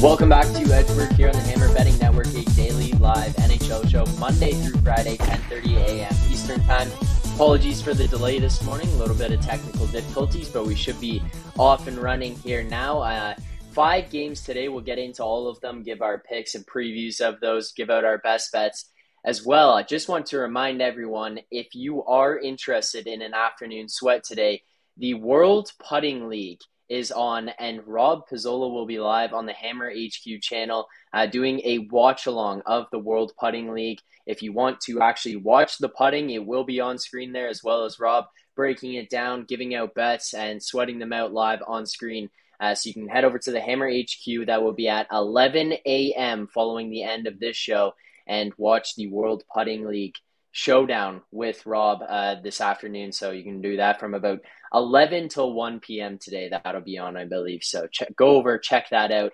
Welcome back to Edgework here on the Hammer Betting Network, a daily live NHL show Monday through Friday, 10:30 a.m. Eastern Time. Apologies for the delay this morning, a little bit of technical difficulties, but we should be off and running here now. Uh, five games today. We'll get into all of them, give our picks and previews of those, give out our best bets as well. I just want to remind everyone if you are interested in an afternoon sweat today, the World Putting League is on, and Rob Pizzola will be live on the Hammer HQ channel uh, doing a watch along of the World Putting League. If you want to actually watch the putting, it will be on screen there, as well as Rob breaking it down, giving out bets, and sweating them out live on screen. Uh, so you can head over to the Hammer HQ. That will be at 11 a.m. following the end of this show and watch the World Putting League showdown with Rob uh, this afternoon. So you can do that from about 11 till 1 p.m. today. That'll be on, I believe. So check, go over, check that out,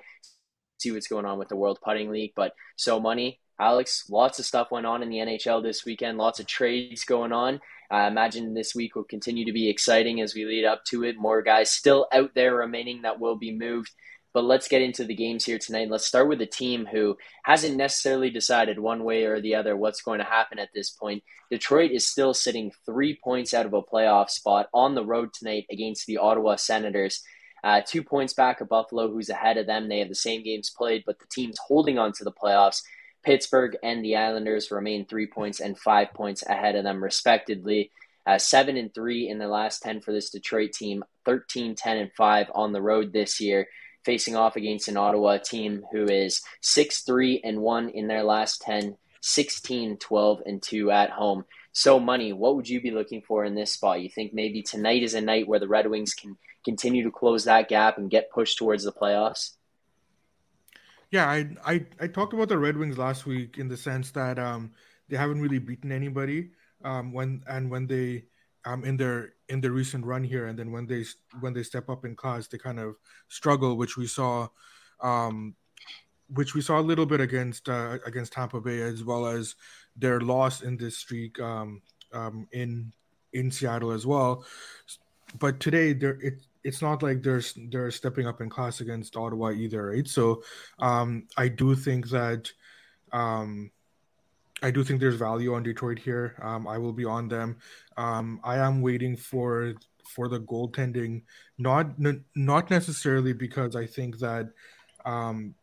see what's going on with the World Putting League. But so money, Alex, lots of stuff went on in the NHL this weekend, lots of trades going on. I imagine this week will continue to be exciting as we lead up to it. More guys still out there remaining that will be moved. But let's get into the games here tonight. Let's start with a team who hasn't necessarily decided one way or the other what's going to happen at this point. Detroit is still sitting three points out of a playoff spot on the road tonight against the Ottawa Senators. Uh, two points back of Buffalo, who's ahead of them. They have the same games played, but the teams holding on to the playoffs. Pittsburgh and the Islanders remain three points and five points ahead of them, respectively. Uh, seven and three in the last 10 for this Detroit team, 13, 10, and five on the road this year facing off against an Ottawa team who is 6 3 and 1 in their last 10, 16 12 and 2 at home. So, money, what would you be looking for in this spot? You think maybe tonight is a night where the Red Wings can continue to close that gap and get pushed towards the playoffs? Yeah, I I, I talked about the Red Wings last week in the sense that um, they haven't really beaten anybody um, when and when they um, in their in the recent run here, and then when they when they step up in class, they kind of struggle, which we saw, um, which we saw a little bit against uh, against Tampa Bay, as well as their loss in this streak um, um, in in Seattle as well. But today, there it it's not like they're they're stepping up in class against Ottawa either, right? So um, I do think that. Um, I do think there's value on Detroit here. Um, I will be on them. Um, I am waiting for for the goaltending, not not necessarily because I think that um,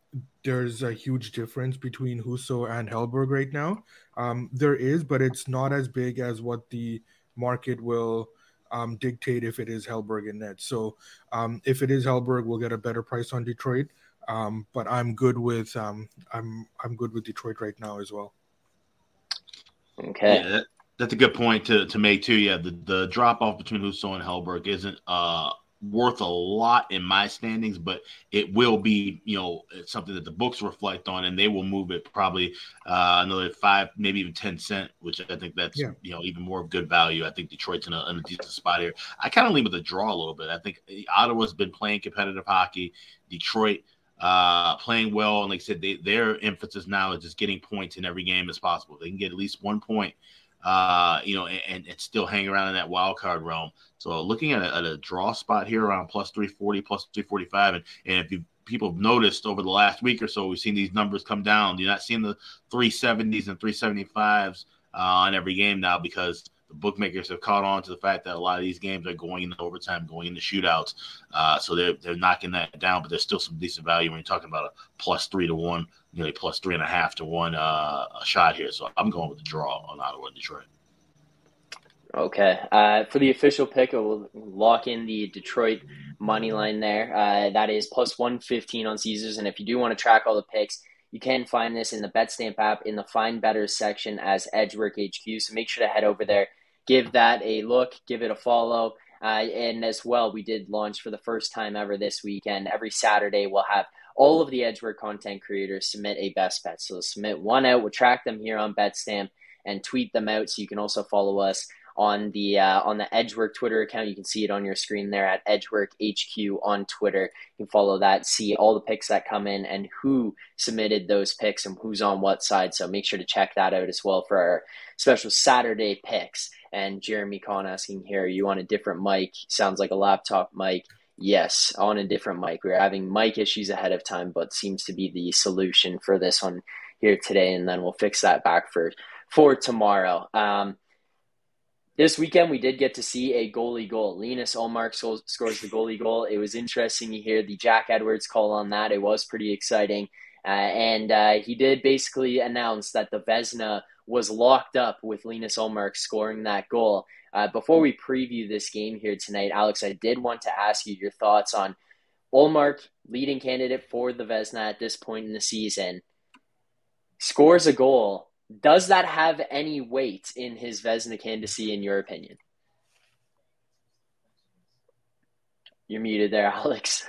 there's a huge difference between Husso and Hellberg right now. Um, there is, but it's not as big as what the market will um, dictate if it is Hellberg and net. So um, if it is Hellberg, we'll get a better price on Detroit. But I'm good with I'm I'm good with Detroit right now as well. Okay. Yeah, that, that's a good point to, to make too. Yeah, the, the drop off between Husso and Hellberg isn't uh, worth a lot in my standings, but it will be, you know, something that the books reflect on, and they will move it probably uh, another five, maybe even ten cent, which I think that's yeah. you know even more of good value. I think Detroit's in a, in a decent spot here. I kind of lean with a draw a little bit. I think Ottawa's been playing competitive hockey. Detroit uh, playing well. And like I said, they, their emphasis now is just getting points in every game as possible. They can get at least one point, uh, you know, and, and, still hang around in that wild card realm. So looking at a, at a draw spot here around plus 340, plus 345. And, and if you people have noticed over the last week or so, we've seen these numbers come down. You're not seeing the 370s and 375s uh, on every game now because the bookmakers have caught on to the fact that a lot of these games are going into overtime, going into shootouts. Uh, so they're they're knocking that down, but there's still some decent value when you're talking about a plus three to one, nearly plus three and a half to one uh, a shot here. So I'm going with the draw on Ottawa and Detroit. Okay. Uh, for the official pick, we'll lock in the Detroit money line there. Uh, that is plus 115 on Caesars. And if you do want to track all the picks, you can find this in the BetStamp app in the Find Better section as Edgework HQ. So make sure to head over there give that a look, give it a follow. Uh, and as well, we did launch for the first time ever this weekend. Every Saturday, we'll have all of the Edgework content creators submit a best bet. So submit one out, we'll track them here on BetStamp and tweet them out. So you can also follow us on the uh, on the Edgework Twitter account. You can see it on your screen there at Edgework HQ on Twitter. You can follow that, see all the picks that come in and who submitted those picks and who's on what side. So make sure to check that out as well for our special Saturday picks. And Jeremy Kahn asking here, you want a different mic? Sounds like a laptop mic. Yes, on a different mic. We are having mic issues ahead of time, but seems to be the solution for this one here today, and then we'll fix that back for for tomorrow. Um, this weekend we did get to see a goalie goal. Linus Ullmark scores the goalie goal. It was interesting to hear the Jack Edwards call on that. It was pretty exciting. Uh, and uh, he did basically announce that the Vezina was locked up with Linus Ullmark scoring that goal. Uh, before we preview this game here tonight, Alex, I did want to ask you your thoughts on Ullmark, leading candidate for the Vezina at this point in the season, scores a goal. Does that have any weight in his Vezina candidacy, in your opinion? You're muted there, Alex.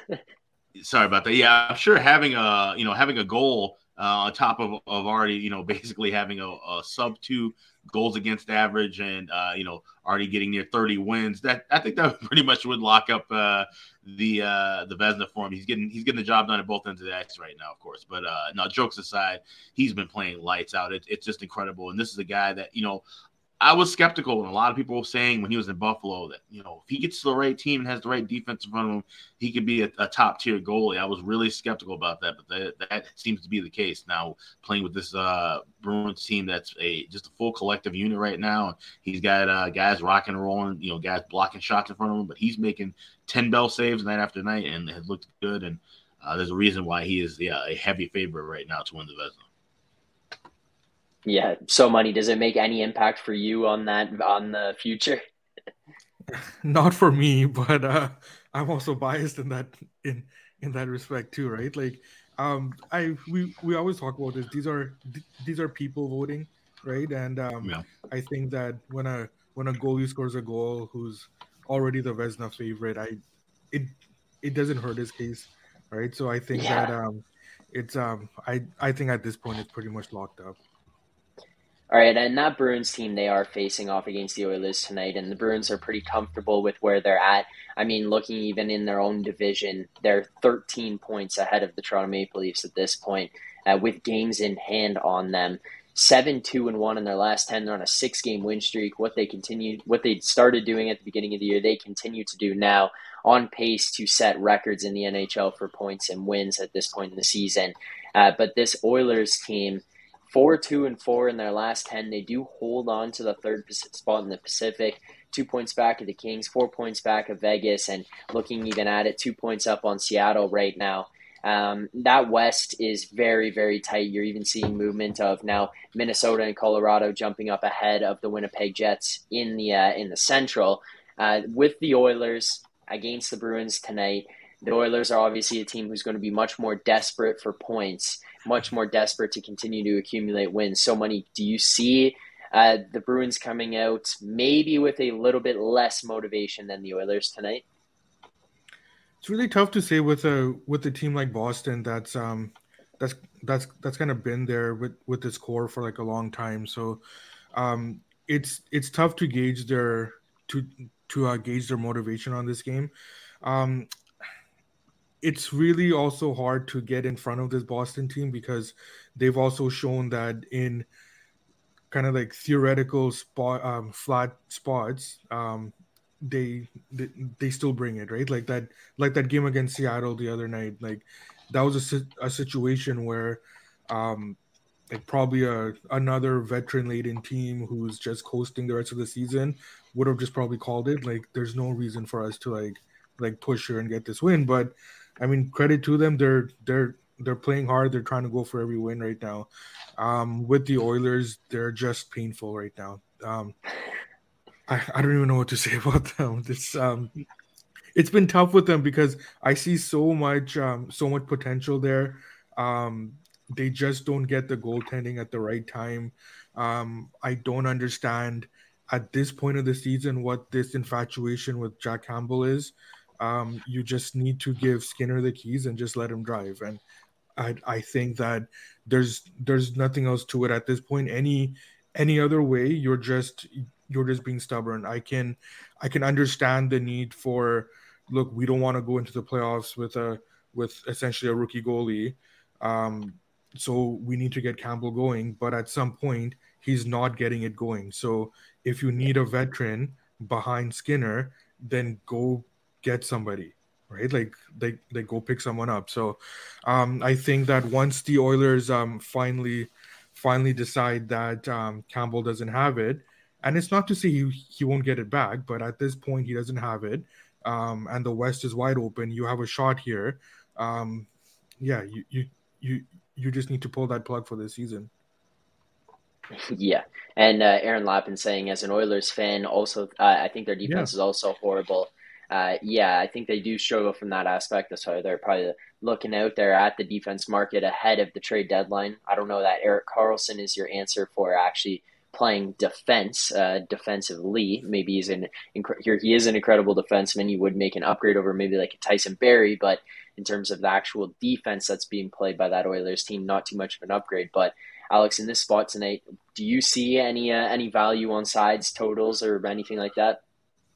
Sorry about that. Yeah, I'm sure having a you know having a goal uh, on top of, of already you know basically having a, a sub two goals against average and uh, you know already getting near 30 wins that I think that pretty much would lock up uh, the uh, the Vezina for him. He's getting he's getting the job done at both ends of the X right now, of course. But uh, now jokes aside, he's been playing lights out. It, it's just incredible. And this is a guy that you know I was skeptical, and a lot of people were saying when he was in Buffalo that you know if he gets to the right team and has the right defense in front of him, he could be a, a top tier goalie. I was really skeptical about that, but that, that seems to be the case now. Playing with this uh, Bruins team that's a just a full collective unit right now. He's got uh, guys rocking and rolling, you know, guys blocking shots in front of him, but he's making ten bell saves night after night and has looked good. And uh, there's a reason why he is yeah a heavy favorite right now to win the Vezina. Yeah, so money. Does it make any impact for you on that on the future? Not for me, but uh, I'm also biased in that in in that respect too, right? Like, um, I we we always talk about this. These are these are people voting, right? And um, yeah. I think that when a when a goalie scores a goal who's already the Vezina favorite, I it it doesn't hurt his case, right? So I think yeah. that um, it's um, I I think at this point it's pretty much locked up. All right, and that Bruins team, they are facing off against the Oilers tonight, and the Bruins are pretty comfortable with where they're at. I mean, looking even in their own division, they're 13 points ahead of the Toronto Maple Leafs at this point, uh, with games in hand on them. Seven, two, and one in their last ten. They're on a six-game win streak. What they continued, what they started doing at the beginning of the year, they continue to do now. On pace to set records in the NHL for points and wins at this point in the season. Uh, but this Oilers team four, two, and four in their last 10. They do hold on to the third spot in the Pacific, two points back of the Kings, four points back of Vegas, and looking even at it, two points up on Seattle right now. Um, that West is very, very tight. You're even seeing movement of now Minnesota and Colorado jumping up ahead of the Winnipeg Jets in the uh, in the Central. Uh, with the Oilers against the Bruins tonight, the Oilers are obviously a team who's going to be much more desperate for points much more desperate to continue to accumulate wins. So Money. Do you see uh, the Bruins coming out maybe with a little bit less motivation than the Oilers tonight? It's really tough to say with a with a team like Boston that's um that's that's that's kind of been there with with this core for like a long time. So um it's it's tough to gauge their to to uh, gauge their motivation on this game. Um, it's really also hard to get in front of this Boston team because they've also shown that in kind of like theoretical spot um, flat spots um, they, they, they still bring it right? Like that like that game against Seattle the other night like that was a, a situation where um, like probably a another veteran laden team who's just coasting the rest of the season would have just probably called it. Like there's no reason for us to like like push her and get this win but I mean, credit to them. They're they're they're playing hard. They're trying to go for every win right now. Um, with the Oilers, they're just painful right now. Um, I, I don't even know what to say about them. This um, it's been tough with them because I see so much um, so much potential there. Um, they just don't get the goaltending at the right time. Um, I don't understand at this point of the season what this infatuation with Jack Campbell is. Um, you just need to give Skinner the keys and just let him drive. And I, I think that there's there's nothing else to it at this point. Any any other way, you're just you're just being stubborn. I can I can understand the need for look. We don't want to go into the playoffs with a with essentially a rookie goalie. Um, so we need to get Campbell going, but at some point he's not getting it going. So if you need a veteran behind Skinner, then go get somebody, right? Like they they go pick someone up. So um, I think that once the Oilers um, finally finally decide that um, Campbell doesn't have it, and it's not to say he, he won't get it back, but at this point he doesn't have it, um, and the West is wide open. You have a shot here. Um, yeah, you you you you just need to pull that plug for this season. Yeah, and uh, Aaron Lappin saying as an Oilers fan, also uh, I think their defense yeah. is also horrible. Uh, yeah, I think they do struggle from that aspect. That's why they're probably looking out there at the defense market ahead of the trade deadline. I don't know that Erik Karlsson is your answer for actually playing defense uh, defensively. Maybe he's an he is an incredible defenseman. You would make an upgrade over maybe like a Tyson Barrie, but in terms of the actual defense that's being played by that Oilers team, not too much of an upgrade. But Alex, in this spot tonight, do you see any uh, any value on sides, totals, or anything like that?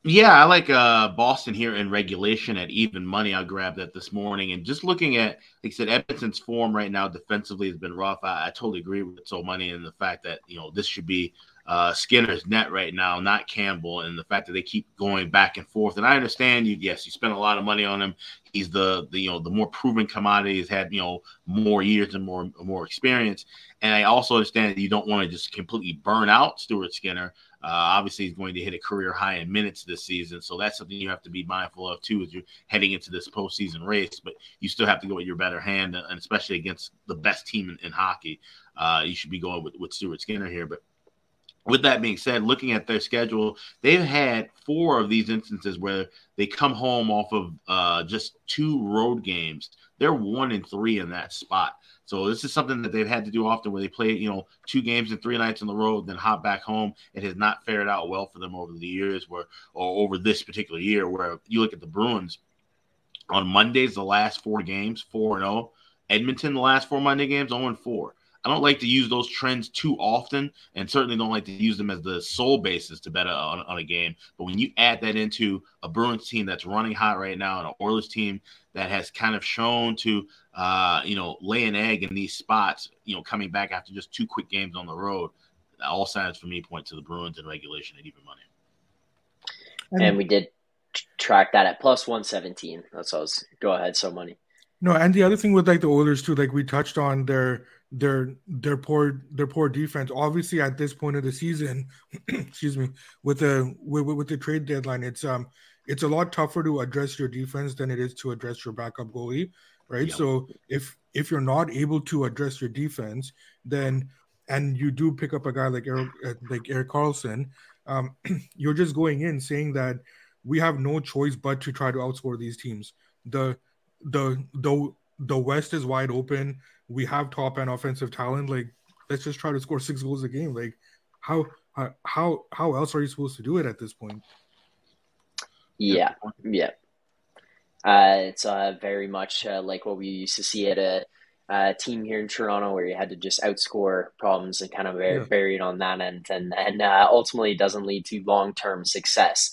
Yeah, I like uh, Boston here in regulation at even money. I grabbed that this morning, and just looking at, like I said, Edmonton's form right now defensively has been rough. I, I totally agree with so money and the fact that you know this should be uh, Skinner's net right now, not Campbell, and the fact that they keep going back and forth. And I understand you. Yes, you spend a lot of money on him. He's the, the you know the more proven commodity. He's had you know more years and more more experience. And I also understand that you don't want to just completely burn out Stuart Skinner. Uh, obviously, he's going to hit a career high in minutes this season, so that's something you have to be mindful of too as you're heading into this postseason race. But you still have to go with your better hand, and especially against the best team in, in hockey, uh, you should be going with, with Stuart Skinner here. But with that being said, looking at their schedule, they've had four of these instances where they come home off of uh, just two road games. They're one and three in that spot. So this is something that they've had to do often where they play, you know, two games and three nights on the road, then hop back home. It has not fared out well for them over the years where or over this particular year where you look at the Bruins on Mondays, the last four games, four and oh. Edmonton, the last four Monday games, 0 and 4. I don't like to use those trends too often, and certainly don't like to use them as the sole basis to bet on, on a game. But when you add that into a Bruins team that's running hot right now, and an Oilers team that has kind of shown to, uh, you know, lay an egg in these spots, you know, coming back after just two quick games on the road, all signs for me point to the Bruins in regulation and even money. And we did track that at plus 117. That's all. Go ahead, so money. No, and the other thing with like the Oilers too, like we touched on their their their poor their poor defense. Obviously, at this point of the season, excuse me, with the with, with the trade deadline, it's um it's a lot tougher to address your defense than it is to address your backup goalie, right? Yep. So if if you're not able to address your defense, then and you do pick up a guy like Erik uh, like Erik Karlsson, um, you're just going in saying that we have no choice but to try to outscore these teams. The the the the West is wide open we have top end offensive talent. Like, let's just try to score six goals a game. Like, how how how else are you supposed to do it at this point? Yeah, yeah. Uh, it's uh, very much uh, like what we used to see at a, a, team here in Toronto, where you had to just outscore problems and kind of yeah. it on that end, and and uh, ultimately doesn't lead to long term success.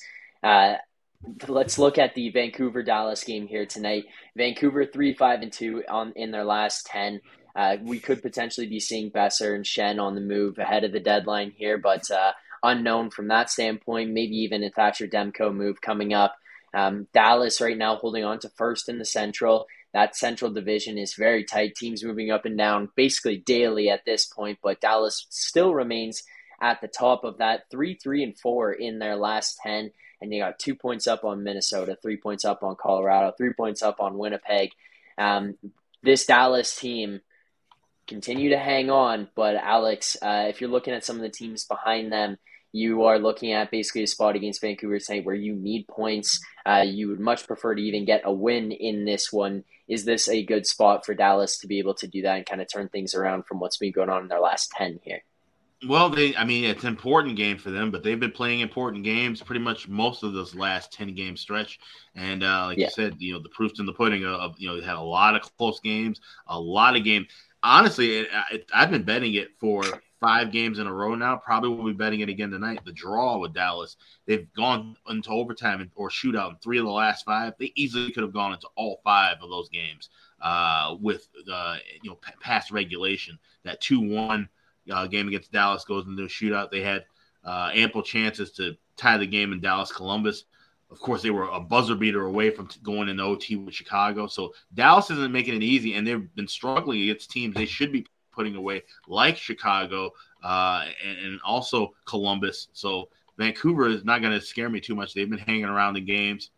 Let's look at the Vancouver Dallas game here tonight. Vancouver three five and two on in their last ten. Uh, we could potentially be seeing Boeser and Schenn on the move ahead of the deadline here, but uh, unknown from that standpoint. Maybe even a Thatcher Demko move coming up. Um, Dallas right now holding on to first in the Central. That Central division is very tight. Teams moving up and down basically daily at this point, but Dallas still remains at the top of that three, three, and four in their last ten and they got two points up on Minnesota, three points up on Colorado, three points up on Winnipeg. Um, this Dallas team continue to hang on, but Alex, uh, if you're looking at some of the teams behind them, you are looking at basically a spot against Vancouver tonight where you need points. Uh, you would much prefer to even get a win in this one. Is this a good spot for Dallas to be able to do that and kind of turn things around from what's been going on in their last 10 here? Well, they, I mean, it's an important game for them, but they've been playing important games pretty much most of this last 10 game stretch. And uh, like yeah. you said, you know, the proof's in the pudding of, you know, they had a lot of close games, a lot of games. Honestly, it, it, I've been betting it for five games in a row now. Probably will be betting it again tonight. The draw with Dallas, they've gone into overtime or shootout in three of the last five. They easily could have gone into all five of those games uh, with, uh, you know, p- past regulation. That 2 1 uh, game against Dallas goes into a shootout. They had uh, ample chances to tie the game in Dallas Columbus. of course, they were a buzzer beater away from going in OT with Chicago. So Dallas isn't making it easy, and they've been struggling against teams they should be putting away, like Chicago uh, and, and also Columbus. So Vancouver is not going to scare me too much. They've been hanging around the games.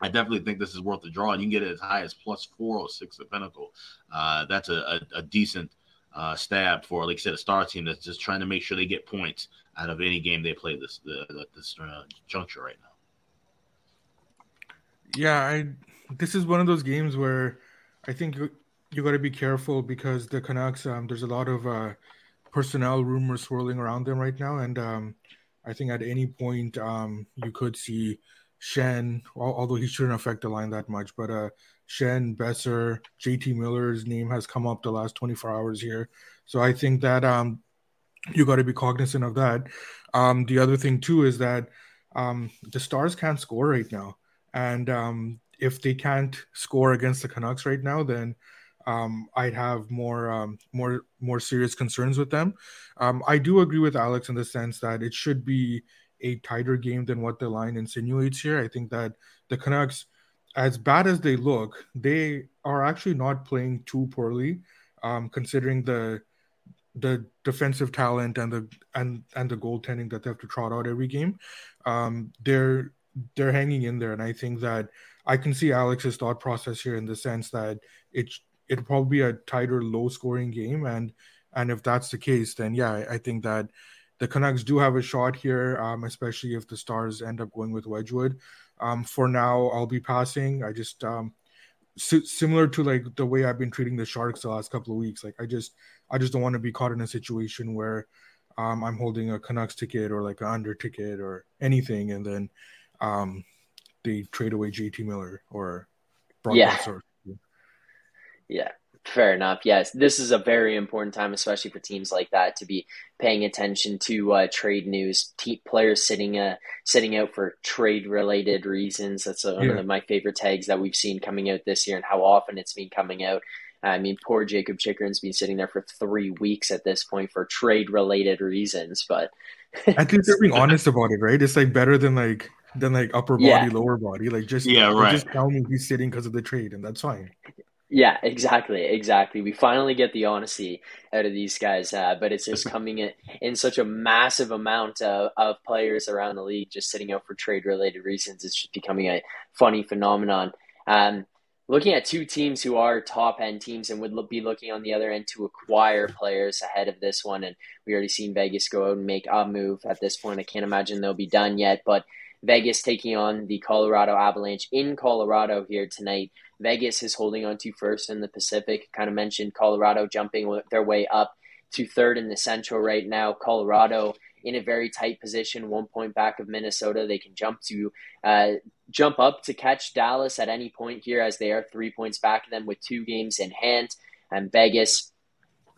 I definitely think this is worth the draw, and you can get it as high as plus 406 at Pinnacle. Uh, that's a, a, a decent uh, stab for, like I said, a star team that's just trying to make sure they get points out of any game they play this the, this uh, juncture right now. Yeah, I this is one of those games where I think you, you got to be careful because the Canucks. Um, there's a lot of uh, personnel rumors swirling around them right now, and um, I think at any point um, you could see Schenn, although he shouldn't affect the line that much, but uh, Schenn, Boeser, JT Miller's name has come up the last 24 hours here. So I think that um, you got to be cognizant of that. Um, the other thing too is that um, the Stars can't score right now, and um, if they can't score against the Canucks right now, then um, I'd have more um, more more serious concerns with them. Um, I do agree with Alex in the sense that it should be a tighter game than what the line insinuates here. I think that the Canucks, as bad as they look, they are actually not playing too poorly, um, considering the the defensive talent and the and and the goaltending that they have to trot out every game. Um, they're they're hanging in there, and I think that I can see Alex's thought process here in the sense that it it'll probably be a tighter, low scoring game, and and if that's the case, then yeah, I, I think that the Canucks do have a shot here, um, especially if the Stars end up going with Wedgwood. Um, for now, I'll be passing. I just um, similar to like the way I've been treating the Sharks the last couple of weeks. Like I just I just don't want to be caught in a situation where um, I'm holding a Canucks ticket or like an under ticket or anything, and then um, they trade away JT Miller or Brock yeah. Yeah, fair enough. Yes, this is a very important time, especially for teams like that, to be paying attention to uh, trade news. Te- players sitting uh, sitting out for trade related reasons. That's one yeah. of my favorite tags that we've seen coming out this year, and how often it's been coming out. I mean, poor Jakob Chychrun's been sitting there for three weeks at this point for trade related reasons, but I think they're being honest about it, right? It's like better than like than like upper body, yeah. lower body. Like just yeah, right. Just tell me he's sitting because of the trade, and that's fine. Yeah, exactly, exactly. We finally get the honesty out of these guys, uh, but it's just coming in, in such a massive amount of, of players around the league just sitting out for trade related reasons. It's just becoming a funny phenomenon. Um, looking at two teams who are top end teams and would be looking on the other end to acquire players ahead of this one, and we already seen Vegas go out and make a move at this point. I can't imagine they'll be done yet, but Vegas taking on the Colorado Avalanche in Colorado here tonight. Vegas is holding on to first in the Pacific. Kind of mentioned Colorado jumping their way up to third in the Central right now. Colorado in a very tight position, one point back of Minnesota. They can jump to uh, jump up to catch Dallas at any point here, as they are three points back of them with two games in hand. And Vegas,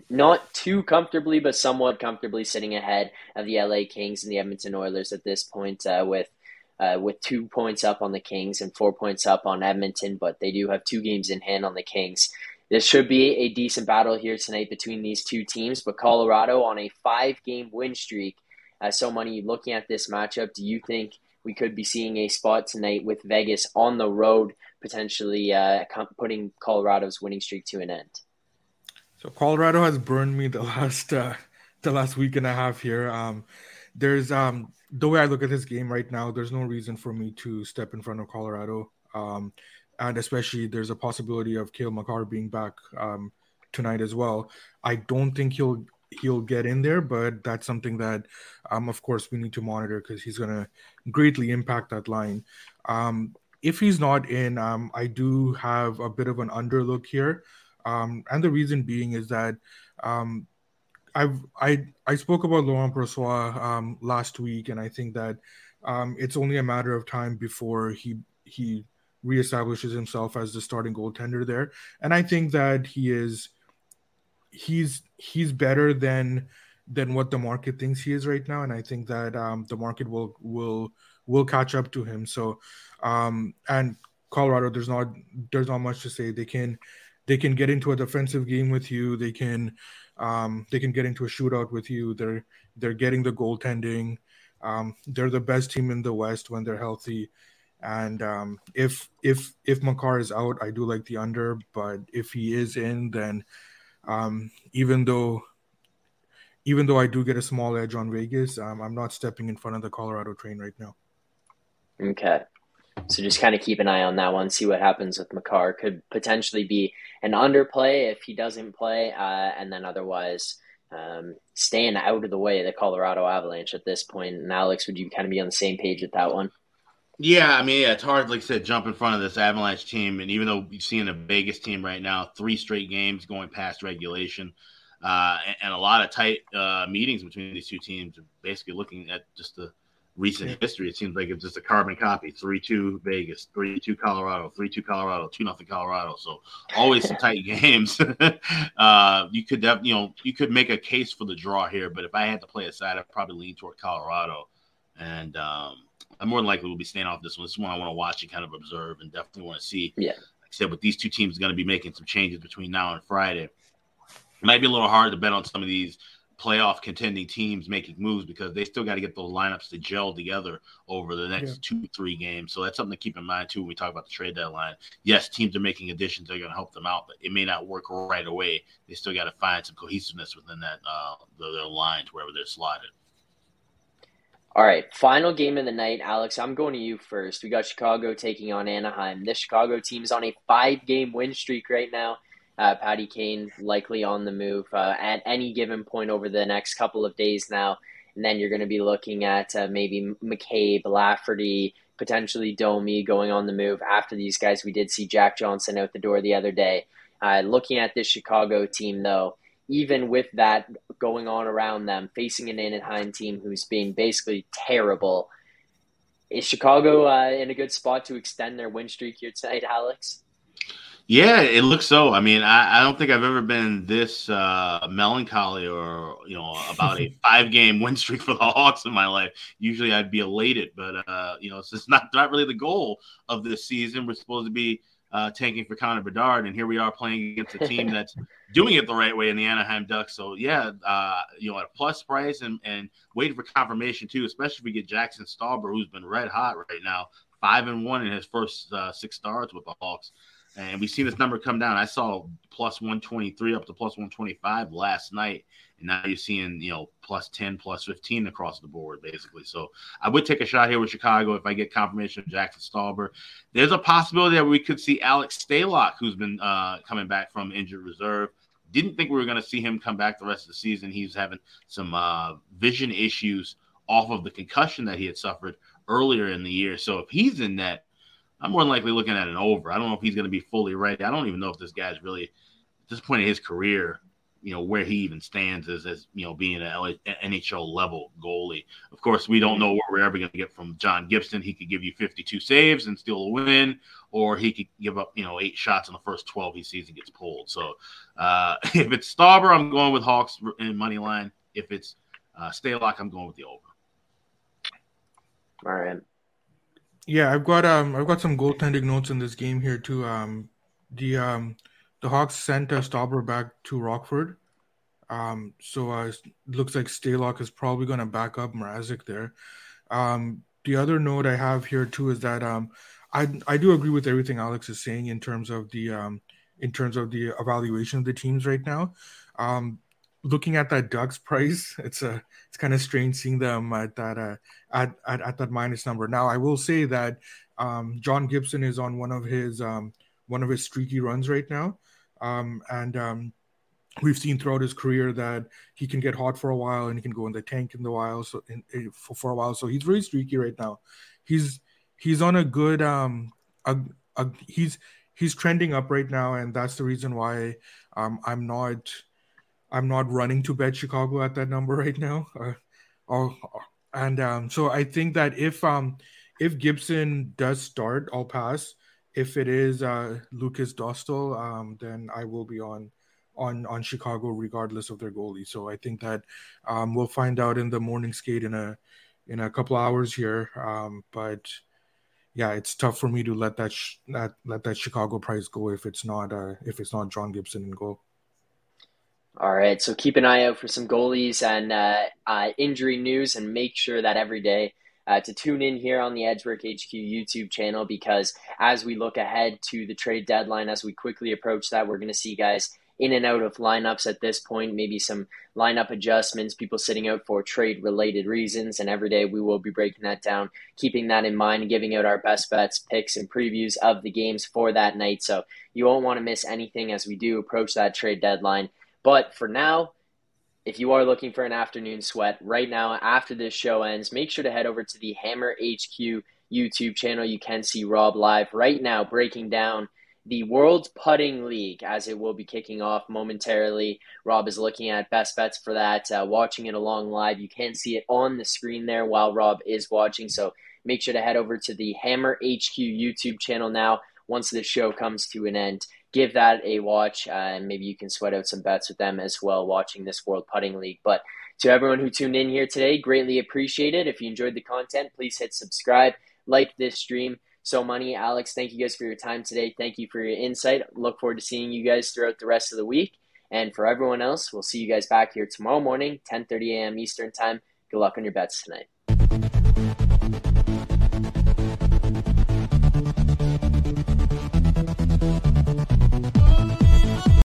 not too comfortably, but somewhat comfortably, sitting ahead of the LA Kings and the Edmonton Oilers at this point, uh, with uh, with two points up on the Kings and four points up on Edmonton, but they do have two games in hand on the Kings. This should be a decent battle here tonight between these two teams, but Colorado on a five game win streak. Uh, so, Money, looking at this matchup, do you think we could be seeing a spot tonight with Vegas on the road, potentially uh, putting Colorado's winning streak to an end? So, Colorado has burned me the last uh, the last week and a half here. Um, there's um, the way I look at this game right now, there's no reason for me to step in front of Colorado. Um, and especially there's a possibility of Cale Makar being back um, tonight as well. I don't think he'll he'll get in there, but that's something that, um, of course, we need to monitor because he's going to greatly impact that line. Um, if he's not in, um, I do have a bit of an underlook here, um, and the reason being is that um, I've I I spoke about Laurent Brossoit um, last week, and I think that um, it's only a matter of time before he he reestablishes himself as the starting goaltender there. And I think that he is he's he's better than than what the market thinks he is right now, and I think that um, the market will will will catch up to him. So um, and Colorado, there's not there's not much to say. They can they can get into a defensive game with you. They can um, they can get into a shootout with you. They're they're getting the goaltending. Um, they're the best team in the West when they're healthy, And um, if if if Makar is out, I do like the under. But if he is in, then um, even though even though I do get a small edge on Vegas, um, I'm not stepping in front of the Colorado train right now. Okay. So just kind of keep an eye on that one, see what happens with Makar. Could potentially be an underplay if he doesn't play, uh, and then otherwise um, staying out of the way of the Colorado Avalanche at this point. And Alex, would you kind of be on the same page with that one? Yeah, I mean, yeah, it's hard, like I said, jump in front of this Avalanche team. And even though you're seeing a Vegas team right now, three straight games going past regulation, uh, and, and, a lot of tight uh, meetings between these two teams, basically looking at just the recent history, it seems like it's just a carbon copy. Three two Vegas, three two Colorado, three two Colorado, two nothing Colorado. So always some tight games. uh, you could have, you know, you could make a case for the draw here, but if I had to play a side, I'd probably lean toward Colorado. And um, I'm more than likely will be staying off this one. This is one I want to watch and kind of observe and definitely want to see. Yeah. Like I said, with these two teams are going to be making some changes between now and Friday. It might be a little hard to bet on some of these playoff contending teams making moves because they still got to get those lineups to gel together over the next yeah. two, three games. So that's something to keep in mind too when we talk about the trade deadline. Yes, teams are making additions; they're going to help them out, but it may not work right away. They still got to find some cohesiveness within that uh, their lines wherever they're slotted. All right, final game of the night, Alex. I'm going to you first. We got Chicago taking on Anaheim. This Chicago team is on a five-game win streak right now. Uh, Patty Kane likely on the move uh, at any given point over the next couple of days now. And then you're going to be looking at uh, maybe McCabe, Lafferty, potentially Domi going on the move after these guys. We did see Jack Johnson out the door the other day. Uh, looking at this Chicago team, though, even with that going on around them, facing an Anaheim team who's being basically terrible, is Chicago uh, in a good spot to extend their win streak here tonight, Alex? Yeah, it looks so. I mean, I, I don't think I've ever been this uh, melancholy or you know about a five game win streak for the Hawks in my life. Usually, I'd be elated, but uh, you know, it's just not not really the goal of this season. We're supposed to be uh, tanking for Connor Bedard, and here we are playing against a team that's doing it the right way in the Anaheim Ducks. So yeah, uh, you know, at a plus price and and waiting for confirmation too, especially if we get Jaxson Stauber, who's been red hot right now, five and one in his first uh, six starts with the Hawks and we've seen this number come down. I saw plus 123 up to plus 125 last night, and now you're seeing you know plus 10, plus 15 across the board, basically. So I would take a shot here with Chicago if I get confirmation of Jaxson Stauber. There's a possibility that we could see Alex Stalock, who's been uh, coming back from injured reserve. Didn't think we were going to see him come back the rest of the season. He's having some uh, vision issues off of the concussion that he had suffered earlier in the year. So if he's in net, I'm more than likely looking at an over. I don't know if he's going to be fully ready. I don't even know if this guy's really at this point in his career, you know, where he even stands as as you know being an NHL level goalie. Of course, we don't know what we're ever going to get from John Gibson. He could give you 52 saves and still win, or he could give up you know eight shots in the first 12 he sees and gets pulled. So uh, if it's Stauber, I'm going with Hawks in money line. If it's uh, Stalock, I'm going with the over. All right. Yeah, I've got um I've got some goaltending notes in this game here too. Um, the um the Hawks sent a Stauber back to Rockford. Um, so uh, it looks like Stalock is probably going to back up Mrazek there. Um, the other note I have here too is that um, I I do agree with everything Alex is saying in terms of the um, in terms of the evaluation of the teams right now. Um, looking at that Ducks price, it's a it's kind of strange seeing them at that uh, at, at, at that minus number. Now, I will say that um, John Gibson is on one of his um, one of his streaky runs right now, um, and um, we've seen throughout his career that he can get hot for a while and he can go in the tank in the while so in, in, for, for a while. So he's very streaky right now. He's he's on a good um a, a, he's he's trending up right now, and that's the reason why um, I'm not I'm not running to bet Chicago at that number right now. Uh, and um, so I think that if um, if Gibson does start, I'll pass. If it is uh, Lukas Dostal, um, then I will be on on on Chicago regardless of their goalie. So I think that um, we'll find out in the morning skate in a in a couple hours here. Um, but yeah, it's tough for me to let that sh- that let that Chicago price go if it's not uh, if it's not John Gibson in goal. All right, so keep an eye out for some goalies and uh, uh, injury news, and make sure that every day uh, to tune in here on the Edgework HQ YouTube channel because as we look ahead to the trade deadline, as we quickly approach that, we're going to see guys in and out of lineups at this point, maybe some lineup adjustments, people sitting out for trade related reasons. And every day we will be breaking that down, keeping that in mind, and giving out our best bets, picks, and previews of the games for that night. So you won't want to miss anything as we do approach that trade deadline. But for now, if you are looking for an afternoon sweat right now after this show ends, make sure to head over to the Hammer HQ YouTube channel. You can see Rob live right now breaking down the World Putting League as it will be kicking off momentarily. Rob is looking at best bets for that, uh, watching it along live. You can see it on the screen there while Rob is watching. So make sure to head over to the Hammer HQ YouTube channel now once the show comes to an end. Give that a watch, uh, and maybe you can sweat out some bets with them as well watching this World Putting League. But to everyone who tuned in here today, greatly appreciate it. If you enjoyed the content, please hit subscribe, like this stream. So Money, Alex, thank you guys for your time today. Thank you for your insight. Look forward to seeing you guys throughout the rest of the week. And for everyone else, we'll see you guys back here tomorrow morning, 10:30 a.m. Eastern Time. Good luck on your bets tonight.